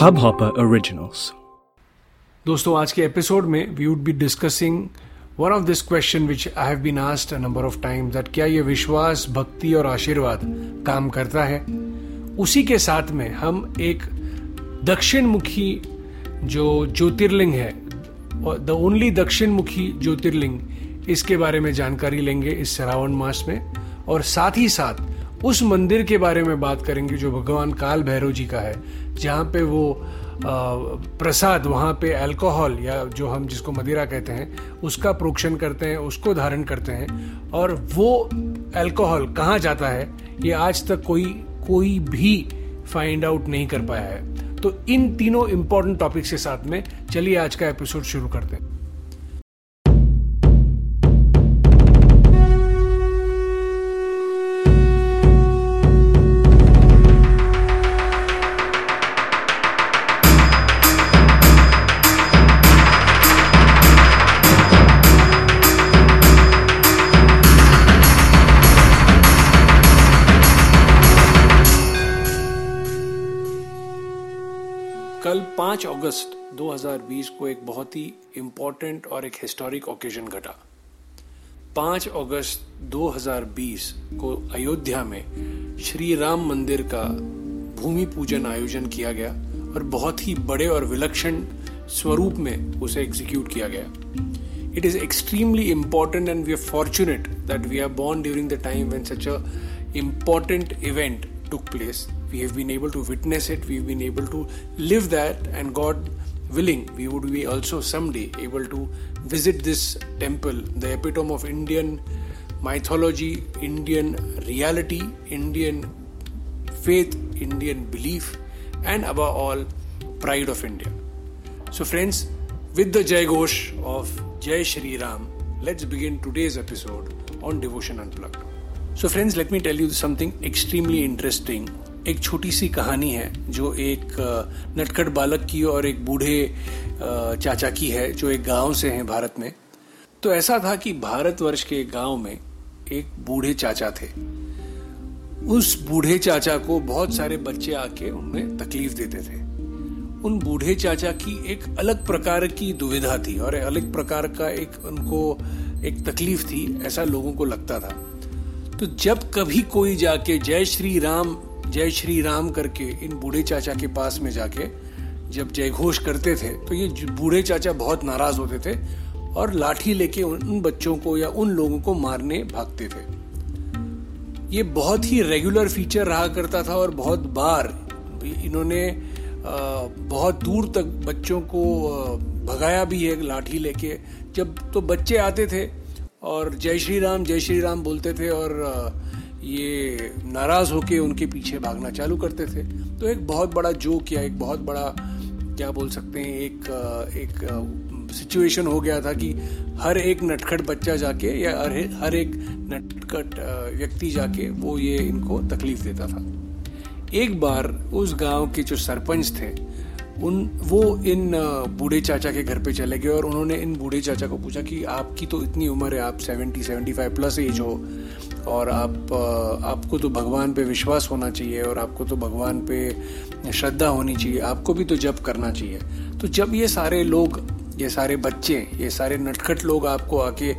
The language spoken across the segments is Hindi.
Hubhopper Originals. दोस्तों, आज के एपिसोड में we would be discussing one of this question which I have been asked a number of times that क्या ये विश्वास, भक्ति और आशीर्वाद काम करता है उसी के साथ में हम एक दक्षिण मुखी जो ज्योतिर्लिंग है द ओनली दक्षिण मुखी ज्योतिर्लिंग, इसके बारे में जानकारी लेंगे इस श्रावण मास में और साथ ही साथ उस मंदिर के बारे में बात करेंगे जो भगवान काल भैरव जी का है जहाँ पे वो प्रसाद, वहाँ पे अल्कोहल या जो हम जिसको मदिरा कहते हैं, उसका प्रोक्षण करते हैं, उसको धारण करते हैं और वो अल्कोहल कहाँ जाता है, ये आज तक कोई कोई भी फाइंड आउट नहीं कर पाया है। तो इन तीनों इंपॉर्टेंट टॉपिक्स के साथ में चलिए आज का एपिसोड शुरू करते हैं। 5 अगस्त 2020 को एक बहुत ही इम्पोर्टेंट और एक हिस्टोरिक ओकेजन घटा। 5 अगस्त 2020 को अयोध्या में श्री राम मंदिर का भूमि पूजन आयोजन किया गया और बहुत ही बड़े और विलक्षण स्वरूप में उसे एग्जीक्यूट किया गया। It is extremely important and we are fortunate that we are born during the time when such a important event took place we have been able to witness it, we've been able to live that, and God willing, we would be also someday able to visit this temple, the epitome of Indian mythology, Indian reality, Indian faith, Indian belief, and above all, pride of India. So, friends, with the Jai Ghosh of Jai Shri Ram, let's begin today's episode on Devotion Unplugged. So, friends, let me tell you something extremely interesting एक छोटी सी कहानी है, जो एक नटखट बालक की और एक बूढ़े चाचा की है, जो एक गाँव से हैं भारत में। तो ऐसा था कि भारतवर्ष के गाँव में एक बूढ़े चाचा थे। उस बूढ़े चाचा को बहुत सारे बच्चे आके उन्हें तकलीफ़ देते थे। उन बूढ़े चाचा की एक अलग प्रकार की दुविधा थी और अलग प्रकार का एक उनको एक तकलीफ़ थी, ऐसा लोगों को लगता था। तो जब कभी कोई जाके जय श्री राम जय श्री राम करके इन बूढ़े चाचा के पास में जाके जब जय घोष करते थे तो ये बूढ़े चाचा बहुत नाराज़ होते थे और लाठी लेके उन बच्चों को या उन लोगों को मारने भागते थे। ये बहुत ही रेगुलर फीचर रहा करता था और बहुत बार इन्होंने बहुत दूर तक बच्चों को भगाया भी है लाठी लेके। जब तो बच्चे आते थे और जय श्री राम, जय श्री राम बोलते थे और ये नाराज़ होके उनके पीछे भागना चालू करते थे। तो एक बहुत बड़ा जोक या एक बहुत बड़ा, क्या बोल सकते हैं, एक एक सिचुएशन हो गया था कि हर एक नटखट बच्चा जाके या हर एक नटखट, व्यक्ति जाके वो ये इनको तकलीफ़ देता था। एक बार उस गाँव के जो सरपंच थे, उन, वो इन, बूढ़े चाचा के घर पे चले गए और उन्होंने इन बूढ़े चाचा को पूछा कि आपकी तो इतनी उम्र है, आप seventy seventy five plus age हो। और आप, आपको तो भगवान पे विश्वास होना चाहिए और आपको तो भगवान पे श्रद्धा होनी चाहिए। आपको भी तो जप करना चाहिए। तो जब ये सारे लोग, ये सारे बच्चे, ये सारे नटखट लोग आपको आके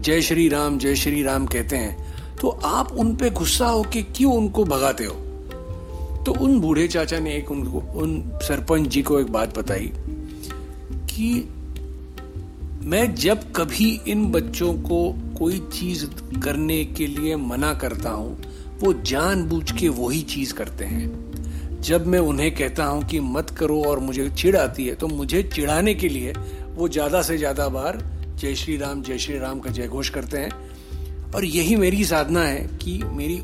जय श्री राम, जय श्री राम कहते हैं तो आप उन पे गुस्सा होके क्यों उनको भगाते हो? तो उन बूढ़े चाचा ने एक उनको, उन सरपंच जी को एक बात बताई कि मैं जब कभी इन बच्चों को कोई चीज़ करने के लिए मना करता हूँ, वो जानबूझ के वही चीज़ करते हैं। जब मैं उन्हें कहता हूँ कि मत करो और मुझे चिड़ आती है तो मुझे चिढ़ाने के लिए वो ज़्यादा से ज़्यादा बार जय श्री राम, जय श्री राम का जय घोष करते हैं। और यही मेरी साधना है कि मेरी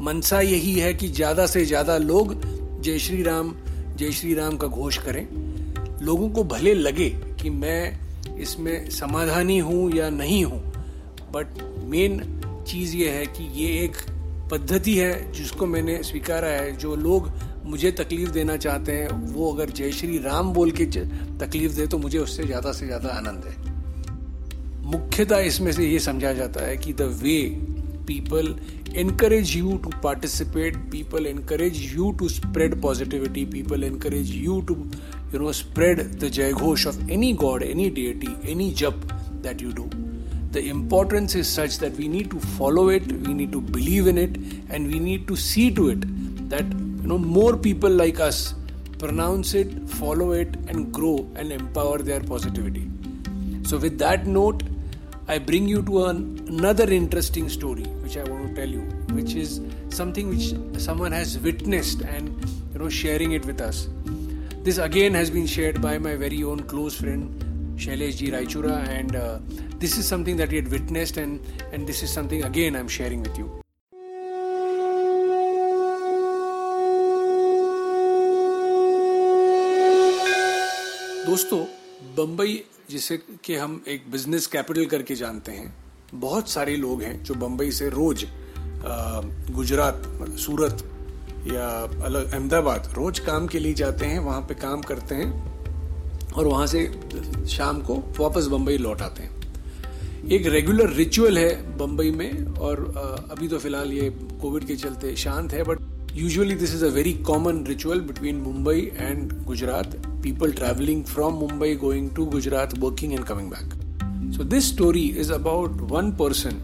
मनसा यही है कि ज़्यादा से ज़्यादा लोग जय श्री राम, जय श्री राम का घोष करें। लोगों को भले लगे कि मैं इसमें समाधानी हूँ या नहीं हूँ बट मेन चीज़ ये है कि ये एक पद्धति है जिसको मैंने स्वीकारा है। जो लोग मुझे तकलीफ़ देना चाहते हैं, वो अगर जय श्री राम बोल के तकलीफ़ दे तो मुझे उससे ज़्यादा से ज़्यादा आनंद है। मुख्यतः इसमें से ये समझा जाता है कि the way people encourage you to participate people encourage you to spread positivity people encourage you to you know spread the जय Ghosh of any god any deity any job that you do the importance is such that we need to follow it we need to believe in it and we need to see to it that you know more people like us pronounce it follow it and grow and empower their positivity so with that note I bring you to an, another interesting story which I want to tell you, which is something which someone has witnessed and you know sharing it with us. This again has been shared by my very own close friend Shailesh Ji Raichura, and uh, this is something that he had witnessed, and and this is something again I'm sharing with you. दोस्तों बम्बई जिसे कि हम एक बिज़नेस कैपिटल करके जानते हैं बहुत सारे लोग हैं जो बम्बई से रोज गुजरात सूरत या अलग अहमदाबाद रोज काम के लिए जाते हैं वहाँ पे काम करते हैं और वहाँ से शाम को वापस बंबई लौट आते हैं। एक रेगुलर रिचुअल है बंबई में और अभी तो फ़िलहाल ये कोविड के चलते शांत है but usually this is a very common ritual between Mumbai and Gujarat people travelling from Mumbai going to Gujarat working and coming back so this story is about one person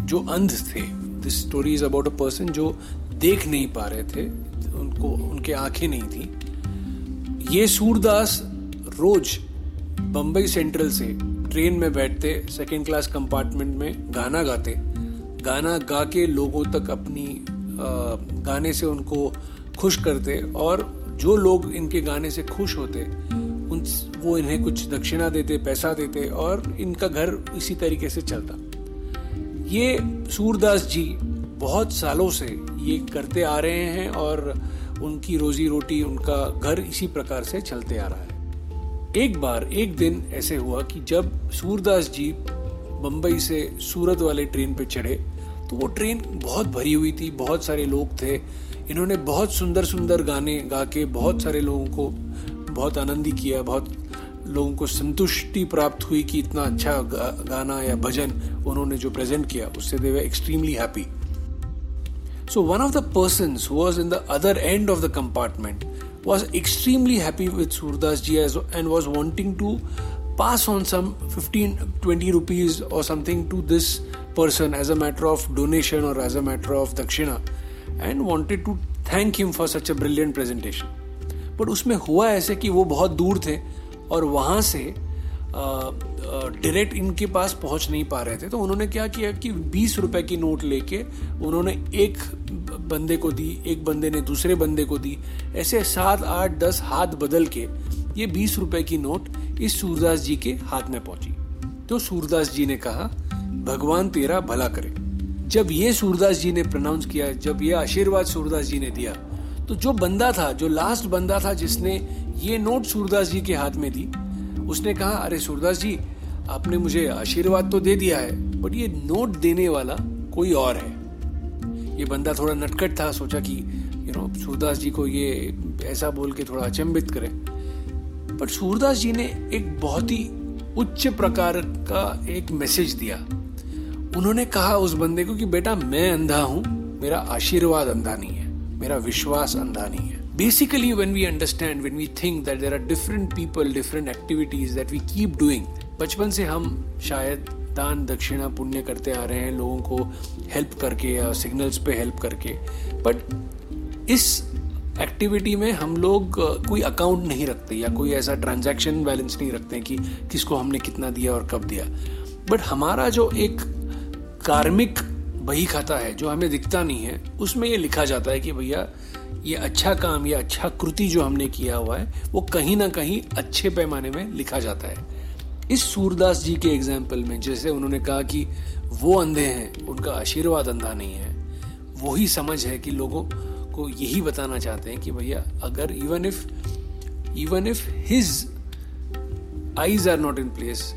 जो अंध थे। This story is about a person जो देख नहीं पा रहे थे। उनको, उनके आँखें नहीं थी। ये सूरदास रोज बम्बई सेंट्रल से ट्रेन में बैठते सेकेंड क्लास कंपार्टमेंट में गाना गाते, गाना गा के लोगों तक अपनी गाने से उनको खुश करते और जो लोग इनके गाने से खुश होते, उन, वो इन्हें कुछ दक्षिणा देते, पैसा देते और इनका घर इसी तरीके से चलता। ये सूरदास जी बहुत सालों से ये करते आ रहे हैं और उनकी रोजी रोटी, उनका घर इसी प्रकार से चलते आ रहा है। एक बार एक दिन ऐसे हुआ कि जब सूरदास जी बम्बई से सूरत वाले ट्रेन पे चढ़े तो वो ट्रेन बहुत भरी हुई थी बहुत सारे लोग थे। इन्होंने बहुत सुंदर सुंदर गाने गा के बहुत सारे लोगों को बहुत आनंदी किया बहुत लोगों को संतुष्टि प्राप्त हुई कि इतना अच्छा गा, गाना या भजन उन्होंने जो प्रेजेंट किया उससे they were extremely happy so one of the person was in the other end of the compartment was extremely happy with Surdas ji and was wanting to pass on some 15 20 rupees or something to this person as a matter of donation or as a matter of dakshina and wanted to thank him for such a brilliant presentation. But उसमें हुआ ऐसे कि वो बहुत दूर थे और वहाँ से डायरेक्ट इनके पास पहुँच नहीं पा रहे थे। तो उन्होंने क्या किया कि बीस रुपए की नोट लेके उन्होंने एक बंदे को दी, एक बंदे ने दूसरे बंदे को दी। ऐसे सात, आठ, दस हाथ बदल के ये बीस रुपए की नोट इस सूरदास जी के हाथ में पहुँची। तो सूरदास जी ने कहा, भगवान तेरा भला करे। जब ये सूरदास जी ने प्रोनाउंस किया, जब ये आशीर्वाद सूरदास जी ने दिया तो जो बंदा था, जो लास्ट बंदा था जिसने ये नोट सूरदास जी के हाथ में दी, उसने कहा, अरे सूरदास जी आपने मुझे आशीर्वाद तो दे दिया है बट ये नोट देने वाला कोई और है। ये बंदा थोड़ा नटखट था, सोचा कि यू नो सूरदास जी को ये ऐसा बोल के थोड़ा अचंबित करें। बट सूरदास जी ने एक बहुत ही उच्च प्रकार का एक मैसेज दिया। उन्होंने कहा उस बंदे को कि, बेटा, मैं अंधा हूँ, मेरा आशीर्वाद अंधा नहीं है, मेरा विश्वास अंधा नहीं है। Basically when we understand when we think that there are different people different activities that we keep doing बचपन से हम शायद दान, दक्षिणा, पुण्य करते आ रहे हैं, लोगों को हेल्प करके या सिग्नल्स पे हेल्प करके। बट इस एक्टिविटी में हम लोग कोई अकाउंट नहीं रखते या कोई ऐसा ट्रांजैक्शन बैलेंस नहीं रखते कि किसको हमने कितना दिया और कब दिया। बट हमारा जो एक कार्मिक बही खाता है, जो हमें दिखता नहीं है, उसमें ये लिखा जाता है कि भैया, ये अच्छा काम, या अच्छा कृति जो हमने किया हुआ है, वो कहीं ना कहीं अच्छे पैमाने में लिखा जाता है। इस सूरदास जी के एग्ज़ाम्पल में जैसे उन्होंने कहा कि वो अंधे हैं, उनका आशीर्वाद अंधा नहीं है। वही समझ है कि लोगों को यही बताना चाहते हैं कि भैया, अगर even if even if his eyes are not in place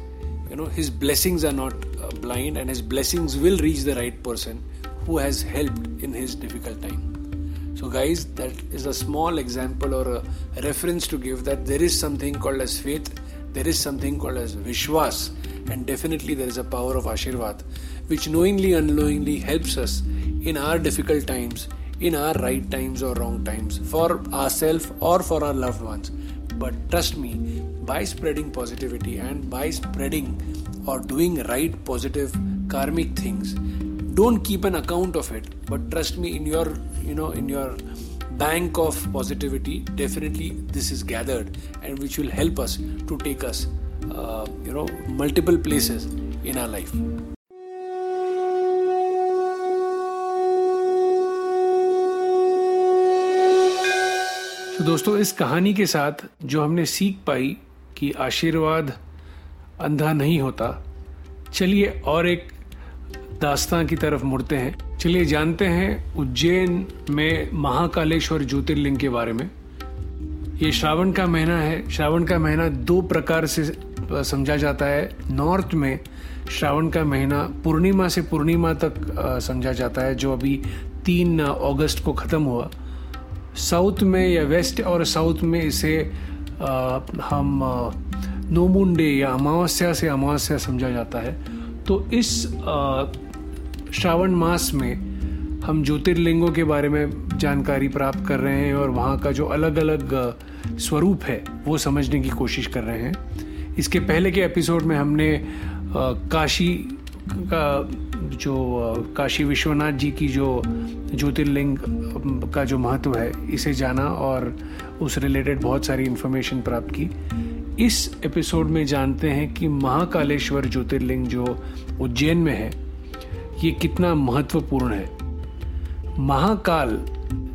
you know his blessings are not blind and his blessings will reach the right person who has help in his difficult time so guys that is a small example और reference to give that there is something called as faith there is something called as vishwas and definitely there is a power of ashirvad which knowingly unknowingly helps us in our difficult times, in our right times or wrong times, for ourselves or for our loved ones. But trust me, by spreading positivity and by spreading or doing right positive karmic things, don't keep an account of it, but trust me, in your you know in your bank of positivity, definitely this is gathered and which will help us to take us uh, you know multiple places in our life. तो दोस्तों इस कहानी के साथ जो हमने सीख पाई कि आशीर्वाद अंधा नहीं होता चलिए और एक दास्तां की तरफ़ मुड़ते हैं। चलिए जानते हैं उज्जैन में महाकालेश्वर ज्योतिर्लिंग के बारे में। ये श्रावण का महीना है। श्रावण का महीना दो प्रकार से समझा जाता है। नॉर्थ में श्रावण का महीना पूर्णिमा से पूर्णिमा तक समझा जाता है जो अभी तीन अगस्त को ख़त्म हुआ। साउथ में या वेस्ट और साउथ में इसे आ, हम नोमुंडे या अमावस्या से अमावस्या समझा जाता है। तो इस श्रावण मास में हम ज्योतिर्लिंगों के बारे में जानकारी प्राप्त कर रहे हैं और वहाँ का जो अलग अलग स्वरूप है, वो समझने की कोशिश कर रहे हैं। इसके पहले के एपिसोड में हमने काशी, का, जो काशी विश्वनाथ जी की जो ज्योतिर्लिंग का जो महत्व है, इसे जाना और उस रिलेटेड बहुत सारी इन्फॉर्मेशन प्राप्त की। इस एपिसोड में जानते हैं कि महाकालेश्वर ज्योतिर्लिंग जो उज्जैन में है ये कितना महत्वपूर्ण है। महाकाल,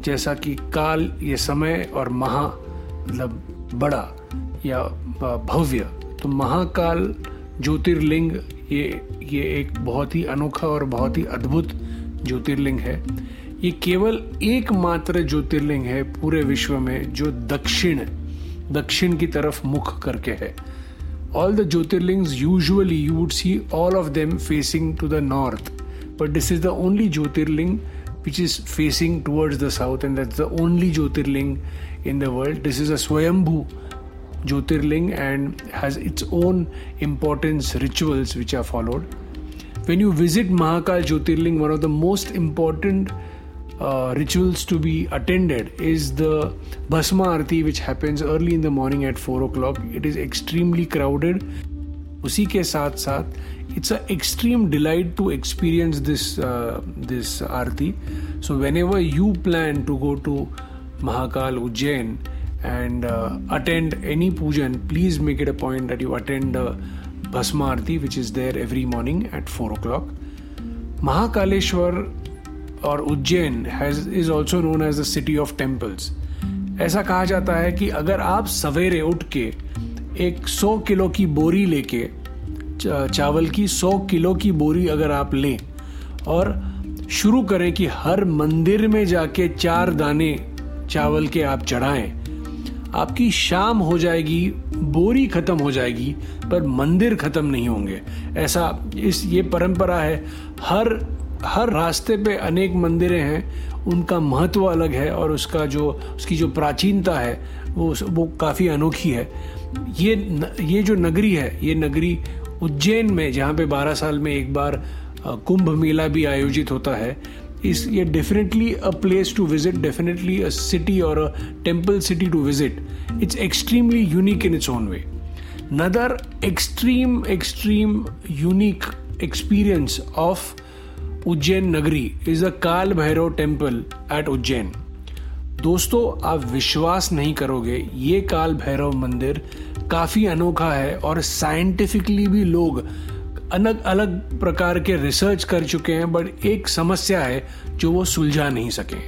जैसा कि काल ये समय और महा मतलब बड़ा या भव्य तो महाकाल, ज्योतिर्लिंग ये ये एक बहुत ही अनोखा और बहुत ही अद्भुत ज्योतिर्लिंग है। ये केवल एकमात्र ज्योतिर्लिंग है पूरे विश्व में जो दक्षिण दक्षिण की तरफ़ मुख करके है। All the jyotirlings usually you would see all of them facing to the north but this is the only Jyotirling which is facing towards the south, and that's the only Jyotirling in the world. This is a Swayambhu Jyotirling and has its own importance rituals which are followed. When you visit Mahakal Jyotirling, one of the most important uh, rituals to be attended is the Bhasma Arati, which happens early in the morning at 4 o'clock. It is extremely crowded. उसी के साथ साथ it's a extreme delight to experience this this aarti. So whenever you plan to go to Mahakal Ujjain and attend any pujan please make it a point that you attend bhasma aarti which is there every morning at four o'clock Mahakaleshwar और Ujjain has is also known as the city of temples ऐसा कहा जाता है कि अगर आप सवेरे उठ के एक 100 किलो की बोरी लेके चावल की 100 किलो की बोरी अगर आप लें और शुरू करें कि हर मंदिर में जाके चार दाने चावल के आप चढ़ाएँ, आपकी शाम हो जाएगी, बोरी खत्म हो जाएगी, पर मंदिर खत्म नहीं होंगे। ऐसा इस, ये परंपरा है। हर हर रास्ते पे अनेक मंदिरें हैं, उनका महत्व अलग है और उसका जो, उसकी जो प्राचीनता है, वो वो काफ़ी अनोखी है। ये ये जो नगरी है, ये नगरी उज्जैन में, जहाँ पे 12 साल में एक बार कुंभ मेला भी आयोजित होता है, इस, ये definitely a place to visit definitely a city और a temple city to visit it's extremely unique in its own way another extreme extreme unique experience of Ujjain nagari is a काल भैरव टेंपल एट उज्जैन दोस्तों, आप विश्वास नहीं करोगे, ये काल भैरव मंदिर काफ़ी अनोखा है और साइंटिफिकली भी लोग अलग अलग प्रकार के रिसर्च कर चुके हैं, बट एक समस्या है जो वो सुलझा नहीं सके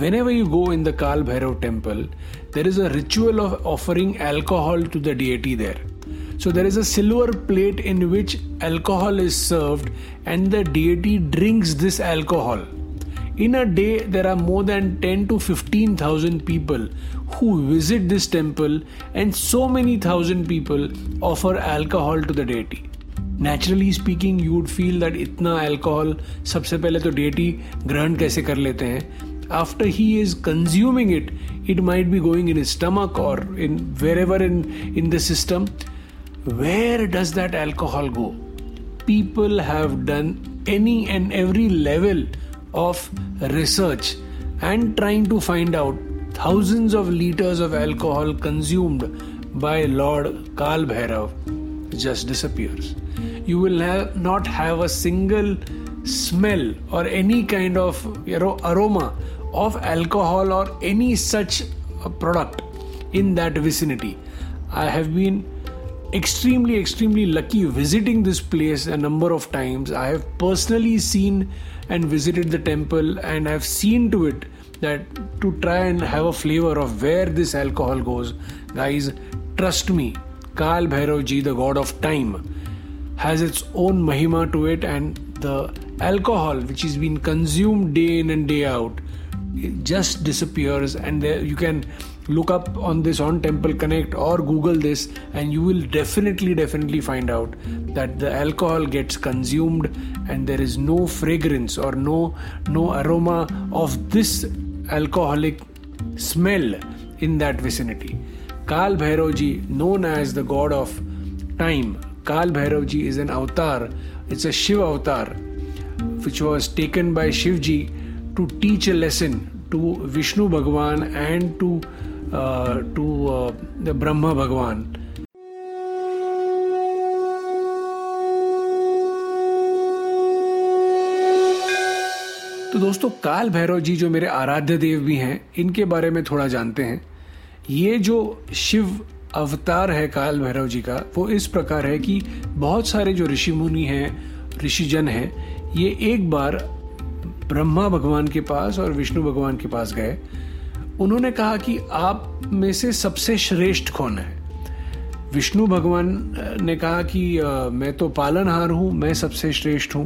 whenever you go in the Kaal Bhairav temple there is a ritual of offering alcohol to the deity there So, there is a silver plate in which alcohol is served and the deity drinks this alcohol. In a day there are more than 10 to 15,000 people who visit this temple and so many thousand people offer alcohol to the deity. Naturally speaking you would feel that इतना अल्कोहल सबसे पहले तो डेटी ग्रहण कैसे कर लेते हैं after he is consuming it it might be going in his stomach or in wherever in in the system where does that alcohol go people have done any and every level of research and trying to find out thousands of liters of alcohol consumed by Lord Karl Bhairav just disappears. You will have not have a single smell or any kind of you know aroma of alcohol or any such product in that vicinity. I have been extremely extremely lucky visiting this place a number of times. I have personally seen and visited the temple and I've seen to it that to try and have a flavor of where this alcohol goes. Guys, trust me, Kal Bhairavji, the god of time, has its own mahima to it and the alcohol which is being consumed day in and day out just disappears and there you can look up on this on temple connect or google this and you will definitely definitely find out that the alcohol gets consumed and there is no fragrance or no no aroma of this alcoholic smell in that vicinity. Kal bhairavji known as the god of time kal bhairavji is an avatar. It's a shiva avatar which was taken by shivji to teach a lesson to vishnu bhagwan and to to the Brahma bhagwan तो दोस्तों, काल भैरव जी जो मेरे आराध्य देव भी हैं, इनके बारे में थोड़ा जानते हैं। ये जो शिव अवतार है काल भैरव जी का, वो इस प्रकार है कि बहुत सारे जो ऋषि मुनि हैं, ऋषिजन हैं, ये एक बार ब्रह्मा भगवान के पास और विष्णु भगवान के पास गए। उन्होंने कहा कि आप में से सबसे श्रेष्ठ कौन है? विष्णु भगवान ने कहा कि मैं तो पालनहार हूँ, मैं सबसे श्रेष्ठ हूँ।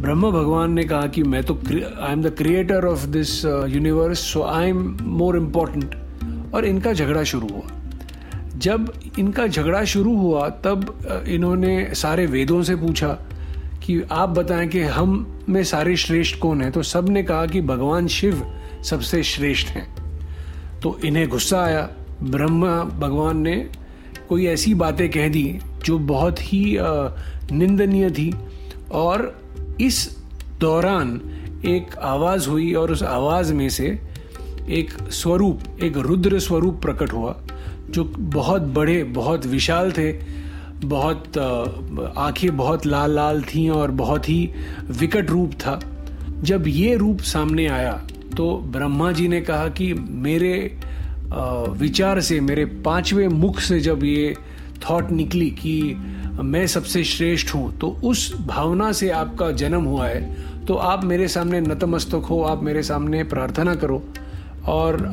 ब्रह्म भगवान ने कहा कि मैं तो I am the creator of this universe so I am more important और इनका झगड़ा शुरू हुआ। जब इनका झगड़ा शुरू हुआ, तब इन्होंने सारे वेदों से पूछा कि आप बताएँ कि हम में सारे श्रेष्ठ कौन है? तो सबने कहा कि भगवान शिव सबसे श्रेष्ठ हैं। तो इन्हें गुस्सा आया। ब्रह्मा भगवान ने कोई ऐसी बातें कह दी जो बहुत ही निंदनीय थी और इस दौरान एक आवाज़ हुई और उस आवाज़ में से एक स्वरूप, एक रुद्र स्वरूप प्रकट हुआ, जो बहुत बड़े, बहुत विशाल थे, बहुत आँखें बहुत लाल लाल थीं और बहुत ही विकट रूप था। जब ये रूप सामने आया तो ब्रह्मा जी ने कहा कि मेरे विचार से, मेरे पाँचवें मुख से जब ये थॉट निकली कि मैं सबसे श्रेष्ठ हूँ तो उस भावना से आपका जन्म हुआ है तो आप मेरे सामने नतमस्तक हो, आप मेरे सामने प्रार्थना करो और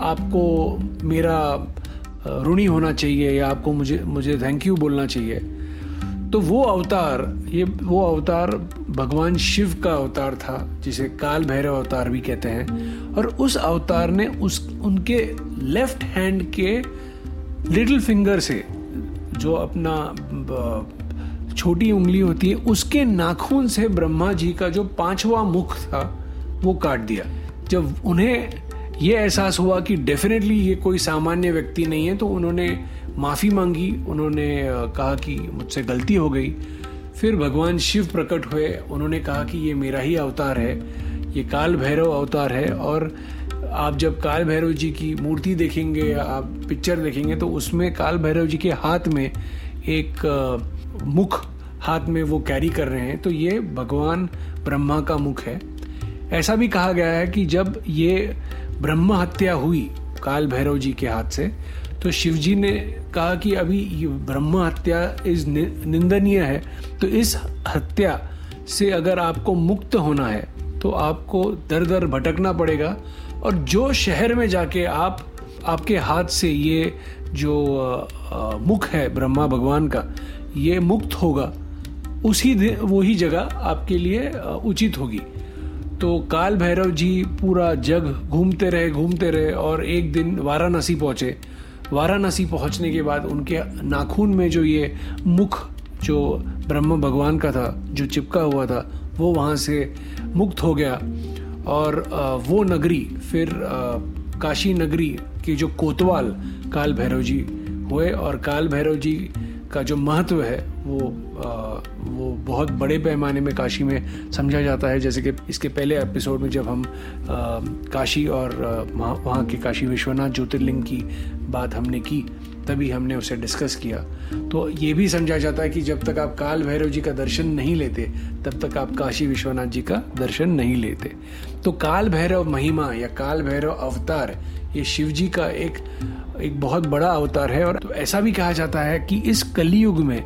आपको मेरा ऋणी होना चाहिए या आपको मुझे मुझे थैंक यू बोलना चाहिए। तो वो अवतार, ये वो अवतार भगवान शिव का अवतार था, जिसे काल भैरव अवतार भी कहते हैं। और उस अवतार ने उस, उनके लेफ़्ट हैंड के लिटिल फिंगर से जो अपना छोटी उंगली होती है, उसके नाखून से ब्रह्मा जी का जो पांचवा मुख था, वो काट दिया। जब उन्हें ये एहसास हुआ कि डेफिनेटली ये कोई सामान्य व्यक्ति नहीं है तो उन्होंने माफ़ी मांगी, उन्होंने कहा कि मुझसे गलती हो गई। फिर भगवान शिव प्रकट हुए। उन्होंने कहा कि ये मेरा ही अवतार है। ये काल भैरव अवतार है और आप जब काल भैरव जी की मूर्ति देखेंगे, आप पिक्चर देखेंगे तो उसमें काल भैरव जी के हाथ में एक मुख हाथ में वो कैरी कर रहे हैं। तो ये भगवान ब्रह्मा का मुख है। ऐसा भी कहा गया है कि जब ये ब्रह्म हत्या हुई काल भैरव जी के हाथ से तो शिव जी ने कहा कि अभी ये ब्रह्म हत्या इस निंदनीय है तो इस हत्या से अगर आपको मुक्त होना है तो आपको दर दर भटकना पड़ेगा। और जो शहर में जाके आप, आपके हाथ से ये जो मुख है ब्रह्मा भगवान का, ये मुक्त होगा, उसी वही जगह आपके लिए उचित होगी। तो काल भैरव जी पूरा जग घूमते रहे घूमते रहे और एक दिन वाराणसी पहुँचे। वाराणसी पहुँचने के बाद उनके नाखून में जो ये मुख जो ब्रह्म भगवान का था जो चिपका हुआ था वो वहाँ से मुक्त हो गया। और वो नगरी फिर काशी नगरी के जो कोतवाल काल भैरव जी हुए। और काल भैरव जी का जो महत्व है वो आ, वो बहुत बड़े पैमाने में काशी में समझा जाता है। जैसे कि इसके पहले एपिसोड में जब हम आ, काशी और वहाँ के काशी विश्वनाथ ज्योतिर्लिंग की बात हमने की, तभी हमने उसे डिस्कस किया। तो ये भी समझा जाता है कि जब तक आप काल भैरव जी का दर्शन नहीं लेते, तब तक आप काशी विश्वनाथ जी का दर्शन नहीं लेते। तो काल भैरव महिमा या काल भैरव अवतार, ये शिव जी का एक एक बहुत बड़ा अवतार है। और तो ऐसा भी कहा जाता है कि इस कलयुग में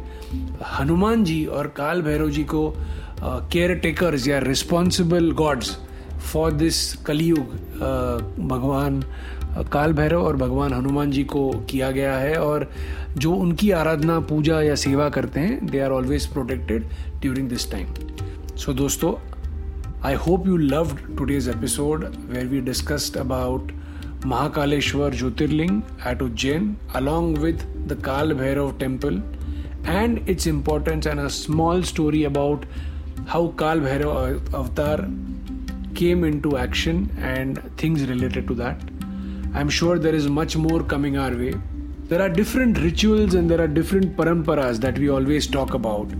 हनुमान जी और काल भैरव जी को केयर टेकर्स या responsible gods for this Kalyug भगवान काल भैरव और भगवान हनुमान जी को किया गया है और जो उनकी आराधना, पूजा या सेवा करते हैं they are always protected during this time so दोस्तों I hope you loved today's episode where we discussed about Mahakaleshwar jyotirling at Ujjain along with the Kaal Bhairav temple and its importance and a small story about how Kal Bhairav avatar came into action and things related to that. I'm sure there is much more coming our way. There are different rituals and there are different paramparas that we always talk about.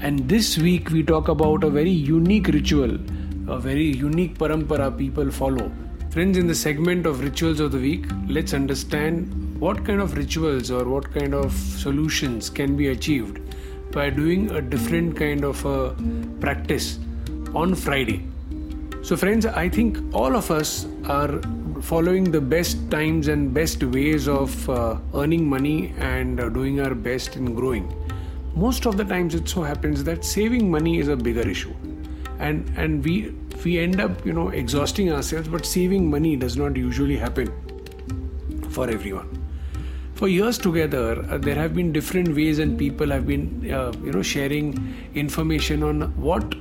And this week we talk about a very unique ritual, a very unique parampara people follow. Friends, in the segment of rituals of the week, let's understand what kind of rituals or what kind of solutions can be achieved by doing a different kind of a practice on Friday. So, friends, I think all of us are following the best times and best ways of uh, earning money and uh, doing our best in growing. Most of the times it so happens that saving money is a bigger issue. And and we we end up you know exhausting ourselves but saving money does not usually happen for everyone. For years together uh, there have been different ways and people have been uh, you know sharing information on what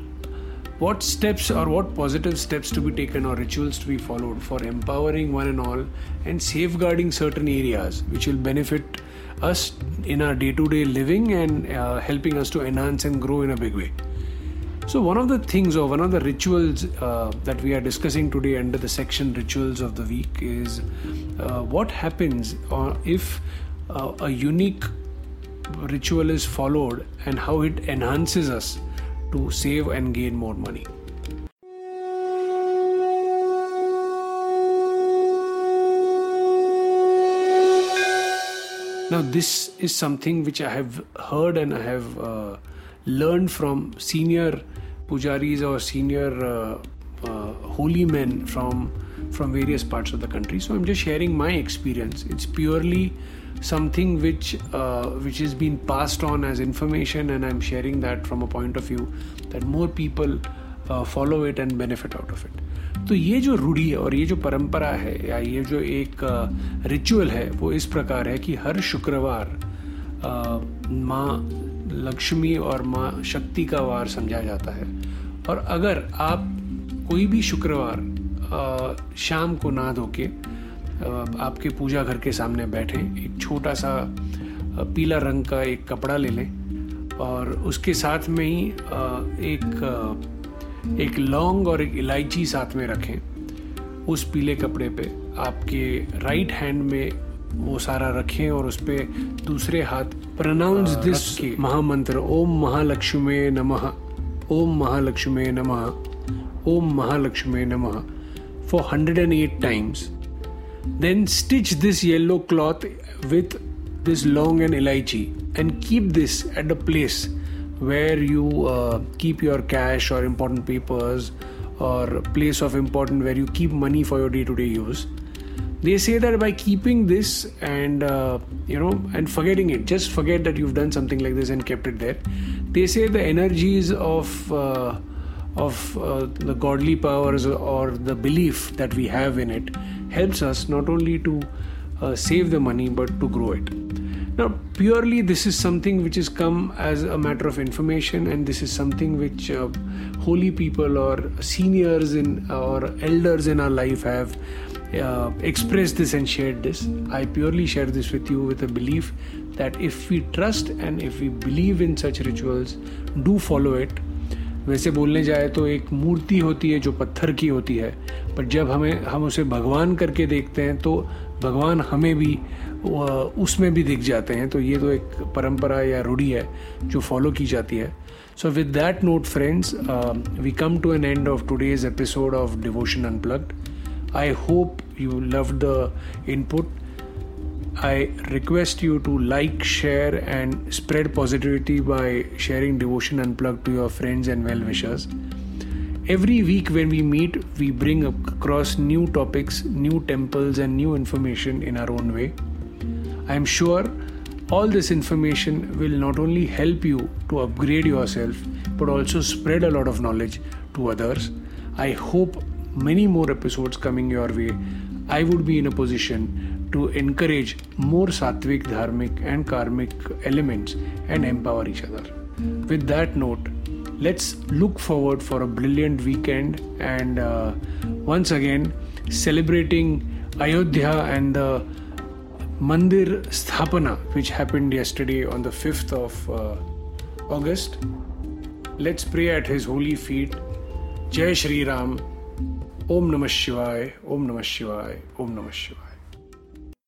what steps or what positive steps to be taken or rituals to be followed for empowering one and all and safeguarding certain areas which will benefit us in our day to day living and uh, helping us to enhance and grow in a big way. So, one of the things or one of the rituals uh, that we are discussing today under the section rituals of the week is uh, what happens uh, if uh, a unique ritual is followed and how it enhances us to save and gain more money. Now, this is something which I have heard and I have uh, learned from senior pujaris or senior uh, uh, holy men from from various parts of the country. So I'm just sharing my experience. It's purely something which uh, which is being passed on as information and i'm sharing that from a point of view that more people uh, follow it and benefit out of it तो ये जो रूढ़ी और ये जो परंपरा है या ये जो एक रिचुअल है वो इस प्रकार है कि हर शुक्रवार माँ लक्ष्मी और माँ शक्ति का वार समझा जाता है और अगर आप कोई भी शुक्रवार शाम को ना धो के आपके पूजा घर के सामने बैठे एक छोटा सा पीला रंग का एक कपड़ा ले लें और उसके साथ में ही एक एक लौंग और एक इलायची साथ में रखें। उस पीले कपड़े पे आपके राइट हैंड में वो सारा रखें और उस पर दूसरे हाथ प्रनाउंस दिस महामंत्र ओम महालक्ष्मी नमः ओम महालक्ष्मी नमः ओम महालक्ष्मी नमः for hundred and eight times Then stitch this yellow cloth with this long and elaichi and keep this at a place where you uh, keep your cash or important papers or place of important where you keep money for your day-to-day use. They say that by keeping this and uh, you know and forgetting it just forget that you've done something like this and kept it there. They say the energies of uh, of uh, the godly powers or the belief that we have in it helps us not only to uh, save the money but to grow it. Now, purely this is something which has come as a matter of information, and this is something which uh, holy people or seniors in or elders in our life have uh, expressed this and shared this. I purely share this with you with a belief that if we trust and if we believe in such rituals, do follow it, वैसे बोलने जाए तो एक मूर्ति होती है जो पत्थर की होती है। पर जब हमें, हम उसे भगवान करके देखते हैं तो भगवान हमें भी उसमें भी दिख जाते हैं। तो ये तो एक परंपरा या रूढ़ी है जो फॉलो की जाती है। So with that note friends we come to an end of today's episode of devotion unplugged I hope you love the input I request you to like, share, and spread positivity by sharing Devotion Unplugged to your friends and well wishers. Every week, when we meet, we bring across new topics, new temples, and new information in our own way. I am sure all this information will not only help you to upgrade yourself but also spread a lot of knowledge to others. I hope many more episodes coming your way. I would be in a position to encourage more sattvic, dharmic, and karmic elements and empower each other. With that note, let's look forward for a brilliant weekend and uh, once again celebrating Ayodhya and the Mandir Sthapana, which happened yesterday on the 5th of uh, August. Let's pray at his holy feet. Jai Shri Ram. Om Namah Shivaya. Om Namah Shivaya. Om Namah Shivaya.